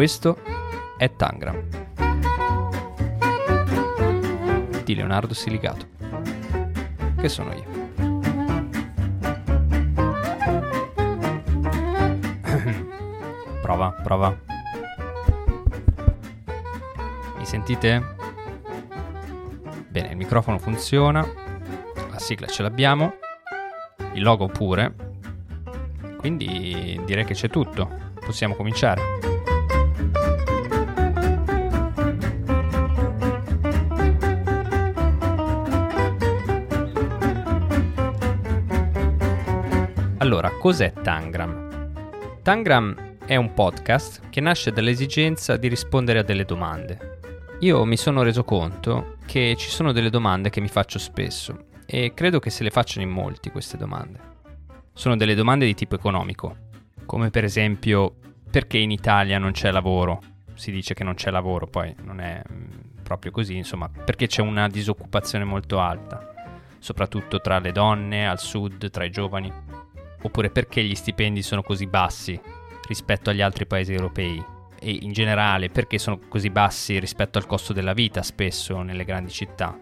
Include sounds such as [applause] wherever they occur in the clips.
Questo è Tangram di Leonardo Siligato, che sono io. [clears throat] prova, prova. Mi sentite? Bene, il microfono funziona, la sigla ce l'abbiamo, il logo pure, quindi direi che c'è tutto. Possiamo cominciare. Allora, cos'è Tangram? Tangram è un podcast che nasce dall'esigenza di rispondere a delle domande. Io mi sono reso conto che ci sono delle domande che mi faccio spesso e credo che se le facciano in molti queste domande. Sono delle domande di tipo economico, come per esempio perché in Italia non c'è lavoro? Si dice che non c'è lavoro, poi non è mm, proprio così, insomma, perché c'è una disoccupazione molto alta, soprattutto tra le donne, al sud, tra i giovani oppure perché gli stipendi sono così bassi rispetto agli altri paesi europei e in generale perché sono così bassi rispetto al costo della vita spesso nelle grandi città.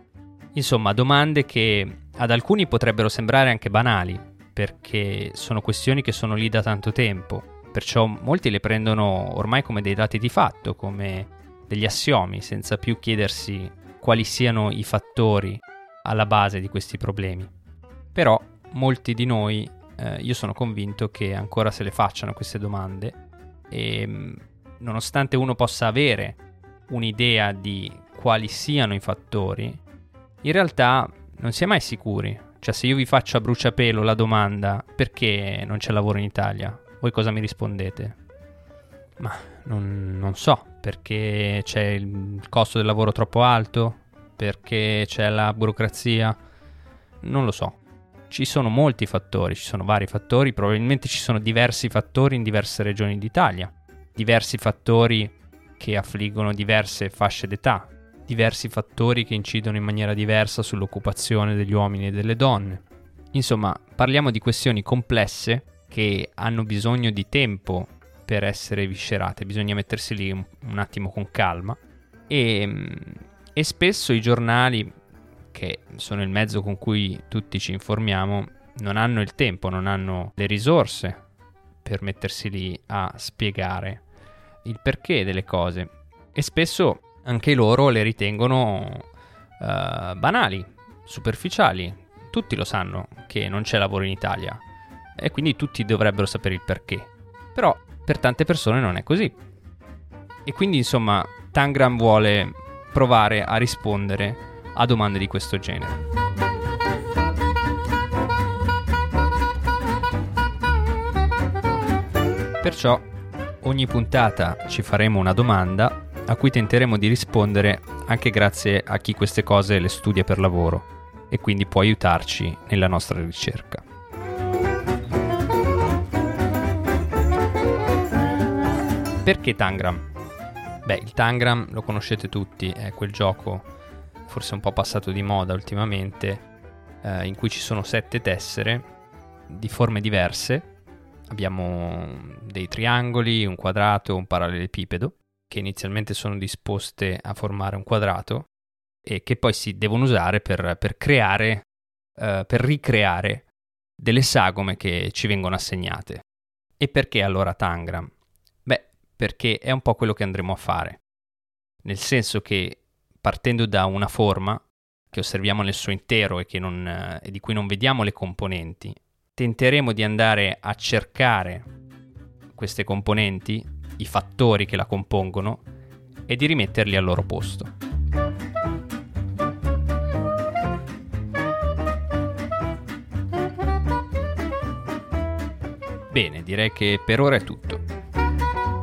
Insomma, domande che ad alcuni potrebbero sembrare anche banali, perché sono questioni che sono lì da tanto tempo, perciò molti le prendono ormai come dei dati di fatto, come degli assiomi, senza più chiedersi quali siano i fattori alla base di questi problemi. Però molti di noi eh, io sono convinto che ancora se le facciano queste domande e mm, nonostante uno possa avere un'idea di quali siano i fattori, in realtà non si è mai sicuri. Cioè se io vi faccio a bruciapelo la domanda perché non c'è lavoro in Italia, voi cosa mi rispondete? Ma non, non so, perché c'è il costo del lavoro troppo alto, perché c'è la burocrazia, non lo so ci sono molti fattori, ci sono vari fattori, probabilmente ci sono diversi fattori in diverse regioni d'Italia, diversi fattori che affliggono diverse fasce d'età, diversi fattori che incidono in maniera diversa sull'occupazione degli uomini e delle donne. Insomma, parliamo di questioni complesse che hanno bisogno di tempo per essere viscerate, bisogna mettersi lì un, attimo con calma e, e spesso i giornali che sono il mezzo con cui tutti ci informiamo, non hanno il tempo, non hanno le risorse per mettersi lì a spiegare il perché delle cose e spesso anche loro le ritengono uh, banali, superficiali. Tutti lo sanno che non c'è lavoro in Italia e quindi tutti dovrebbero sapere il perché. Però per tante persone non è così. E quindi insomma Tangram vuole provare a rispondere a domande di questo genere. Perciò ogni puntata ci faremo una domanda a cui tenteremo di rispondere anche grazie a chi queste cose le studia per lavoro e quindi può aiutarci nella nostra ricerca. Perché Tangram? Beh, il Tangram lo conoscete tutti, è quel gioco forse un po' passato di moda ultimamente, eh, in cui ci sono sette tessere di forme diverse. Abbiamo dei triangoli, un quadrato, un parallelepipedo, che inizialmente sono disposte a formare un quadrato e che poi si devono usare per, per creare, eh, per ricreare delle sagome che ci vengono assegnate. E perché allora Tangram? Beh, perché è un po' quello che andremo a fare. Nel senso che partendo da una forma che osserviamo nel suo intero e, non, e di cui non vediamo le componenti, tenteremo di andare a cercare queste componenti, i fattori che la compongono, e di rimetterli al loro posto. Bene, direi che per ora è tutto.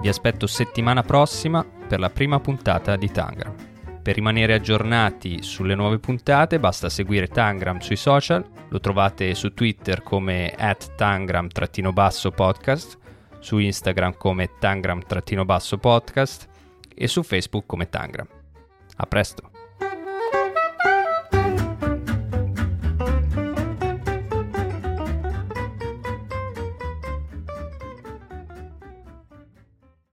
Vi aspetto settimana prossima per la prima puntata di Tangram. Per rimanere aggiornati sulle nuove puntate basta seguire Tangram sui social, lo trovate su Twitter come at tangram-podcast, su Instagram come tangram-podcast e su Facebook come Tangram. A presto!